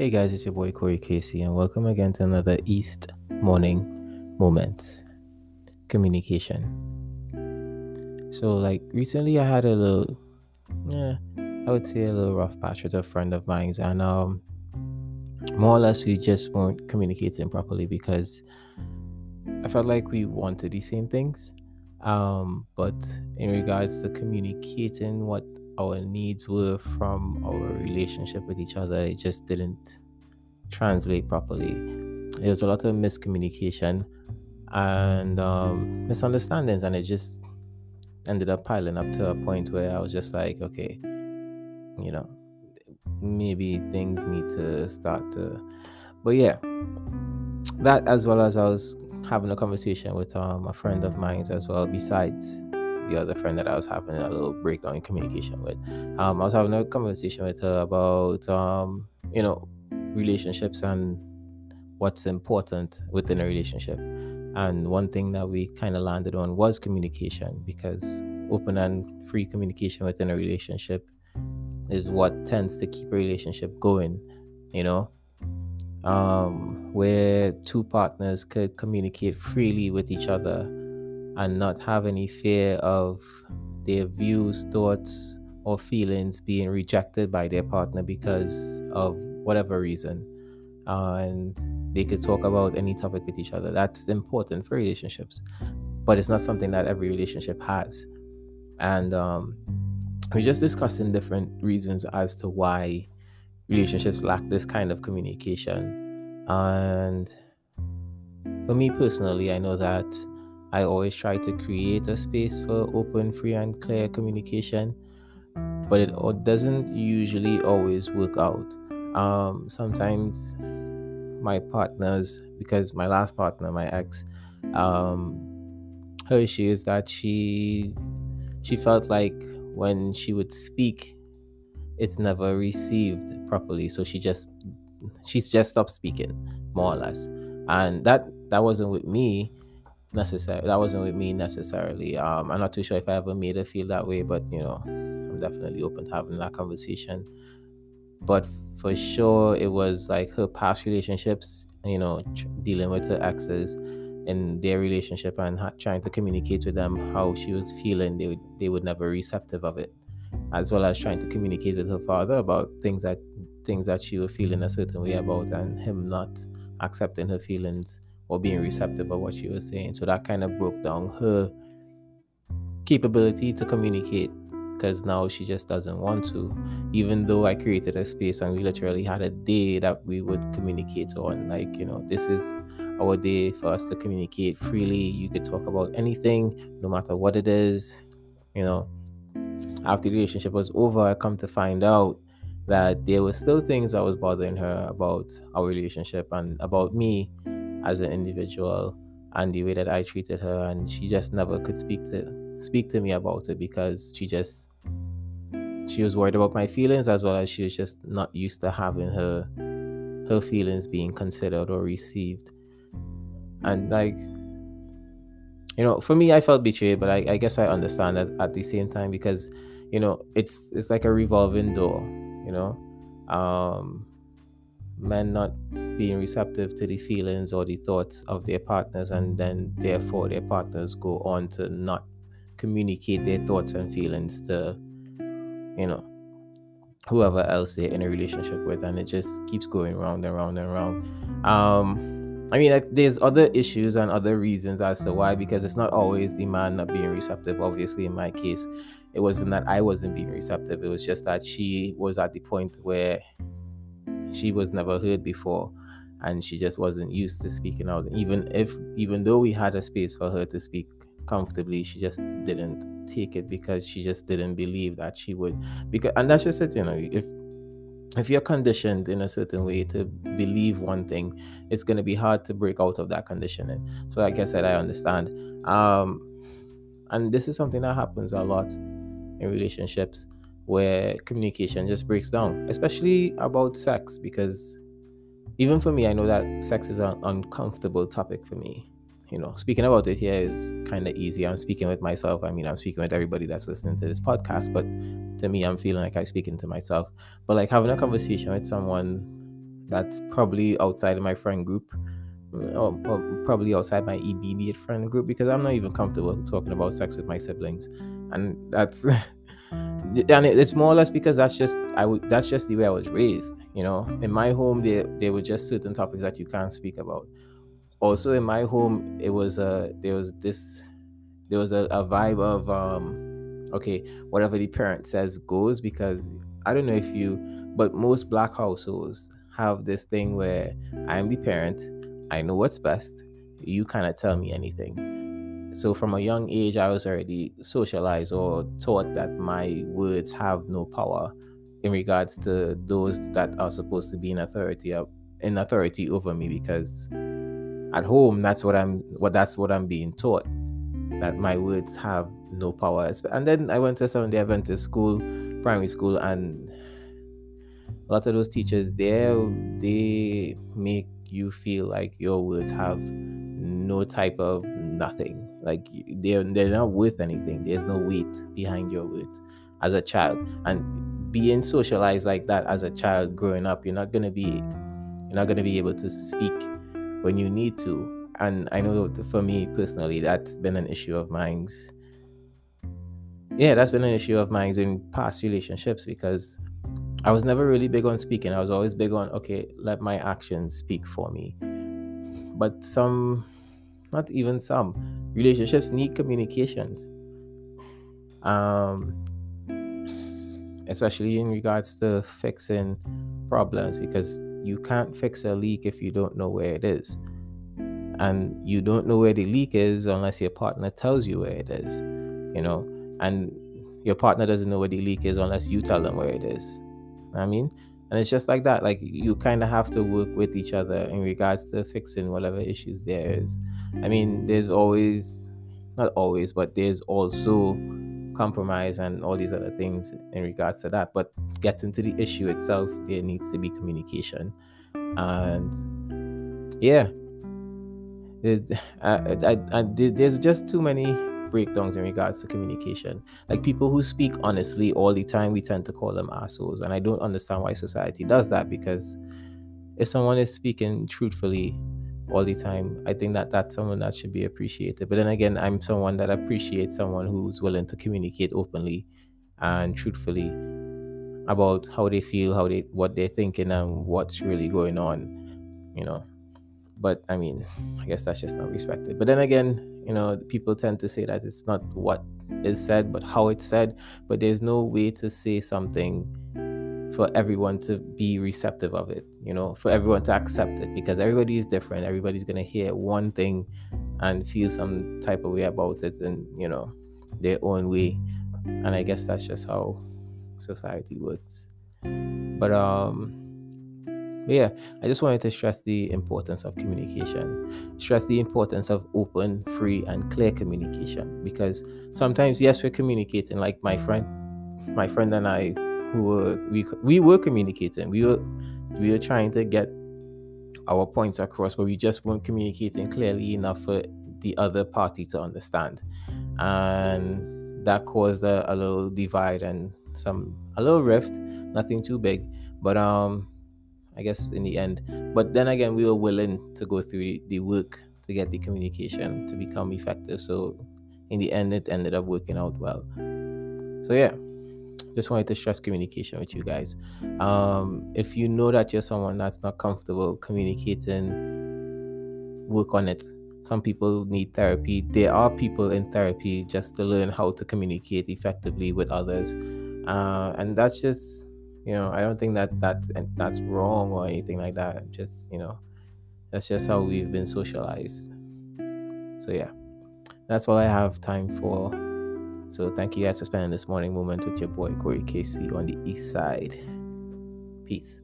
Hey guys, it's your boy Corey Casey, and welcome again to another East Morning Moment Communication. So, like, recently I had a little, yeah, I would say a little rough patch with a friend of mine, and um, more or less we just weren't communicating properly because I felt like we wanted the same things, um, but in regards to communicating what our needs were from our relationship with each other, it just didn't translate properly. There was a lot of miscommunication and um, misunderstandings, and it just ended up piling up to a point where I was just like, okay, you know, maybe things need to start to. But yeah, that as well as I was having a conversation with um, a friend of mine as well, besides the other friend that I was having a little breakdown in communication with. Um, I was having a conversation with her about, um, you know, relationships and what's important within a relationship. And one thing that we kind of landed on was communication because open and free communication within a relationship is what tends to keep a relationship going, you know, um, where two partners could communicate freely with each other and not have any fear of their views, thoughts, or feelings being rejected by their partner because of whatever reason. And they could talk about any topic with each other. That's important for relationships, but it's not something that every relationship has. And um, we're just discussing different reasons as to why relationships lack this kind of communication. And for me personally, I know that I always try to create a space for open, free, and clear communication, but it doesn't usually always work out. Um, sometimes my partners, because my last partner, my ex, um, her issue is that she she felt like when she would speak, it's never received properly. So she just she's just stopped speaking, more or less. And that that wasn't with me necessarily. That wasn't with me necessarily. Um, I'm not too sure if I ever made her feel that way, but you know, I'm definitely open to having that conversation. But for sure, it was like her past relationships, you know, tr- dealing with her exes in their relationship and ha- trying to communicate with them how she was feeling. They would they would never receptive of it, as well as trying to communicate with her father about things that things that she was feeling a certain way about, and him not accepting her feelings or being receptive of what she was saying. So that kind of broke down her capability to communicate because now she just doesn't want to. Even though I created a space and we literally had a day that we would communicate on, like, you know, this is our day for us to communicate freely. You could talk about anything, no matter what it is. You know, after the relationship was over, I come to find out that there were still things that was bothering her about our relationship and about me as an individual and the way that I treated her and she just never could speak to speak to me about it because she just she was worried about my feelings as well as she was just not used to having her her feelings being considered or received. And like you know for me i felt betrayed but i, I guess i understand that at the same time because you know it's it's like a revolving door you know? Um men not being receptive to the feelings or the thoughts of their partners and then therefore their partners go on to not communicate their thoughts and feelings to you know whoever else they're in a relationship with and it just keeps going round and round and round. Um i mean like, there's other issues and other reasons as to why because it's not always the man not being receptive. Obviously in my case it wasn't that i wasn't being receptive. It was just that she was at the point where she was never heard before and she just wasn't used to speaking out. Even if even though we had a space for her to speak comfortably she just didn't take it because she just didn't believe that she would. Because and that's just it you know if if you're conditioned in a certain way to believe one thing it's going to be hard to break out of that conditioning. So like i said i understand. Um and this is something that happens a lot in relationships where communication just breaks down, especially about sex, because even for me, I know that sex is an uncomfortable topic for me. You know, speaking about it here is kind of easy. I'm speaking with myself. I mean, I'm speaking with everybody that's listening to this podcast, but to me, I'm feeling like I'm speaking to myself. But like having a conversation with someone that's probably outside of my friend group mm, or, or, probably outside my immediate friend group because I'm not even comfortable talking about sex with my siblings, and that's and it's more or less because that's just I that's just the way I was raised. You know, in my home there there were just certain topics that you can't speak about. Also in my home it was a there was this there was a, a vibe of um okay whatever the parent says goes because I don't know if you but most black households have this thing where I'm the parent I know what's best. You cannot tell me anything. So from a young age, I was already socialized or taught that my words have no power in regards to those that are supposed to be in authority uh, in authority over me because at home that's what I'm what that's what I'm being taught that my words have no power. And then I went to of the Adventist school primary school and a lot of those teachers there they make you feel like your words have no type of nothing like they're they're not worth anything there's no weight behind your words as a child and being socialized like that as a child growing up you're not to be you're not going to be able to speak when you need to and i know for me personally that's been an issue of mine yeah that's been an issue of mine in past relationships because I was never really big on speaking. I was always big on, okay, let my actions speak for me. But some, not even some, relationships need communications. Um, especially in regards to fixing problems, because you can't fix a leak if you don't know where it is. And you don't know where the leak is unless your partner tells you where it is, you know, and your partner doesn't know where the leak is unless you tell them where it is I mean, and it's just like that. Like you kind of have to work with each other in regards to fixing whatever issues there is. I mean, there's always, not always, but there's also compromise and all these other things in regards to that. But getting to the issue itself, there needs to be communication. And yeah, I, I, I, there's just too many breakdowns in regards to communication. Like people who speak honestly all the time, we tend to call them assholes. And I don't understand why society does that because if someone is speaking truthfully all the time, I think that that's someone that should be appreciated. But then again, I'm someone that appreciates someone who's willing to communicate openly and truthfully about how they feel, how they what they're thinking and what's really going on, you know. But I mean, I guess that's just not respected. But then again, you know, people tend to say that it's not what is said, but how it's said. But there's no way to say something for everyone to be receptive of it, you know, for everyone to accept it because everybody is different. Everybody's going to hear one thing and feel some type of way about it and, you know, their own way. And I guess that's just how society works. But, um, but yeah, I just wanted to stress the importance of communication, stress the importance of open, free, and clear communication. Because sometimes, yes, we're communicating. Like my friend, my friend and I, who were we we were communicating. We were we were trying to get our points across, but we just weren't communicating clearly enough for the other party to understand, and that caused a, a little divide and some a little rift. Nothing too big, but um I guess in the end. But then again, we were willing to go through the work to get the communication to become effective. So in the end, it ended up working out well. So yeah, just wanted to stress communication with you guys. Um, if you know that you're someone that's not comfortable communicating, work on it. Some people need therapy. There are people in therapy just to learn how to communicate effectively with others. Uh, and that's just you know i don't think that that's that's wrong or anything like that just you know that's just how we've been socialized so yeah that's all i have time for so thank you guys for spending this morning moment with your boy corey casey on the east side. Peace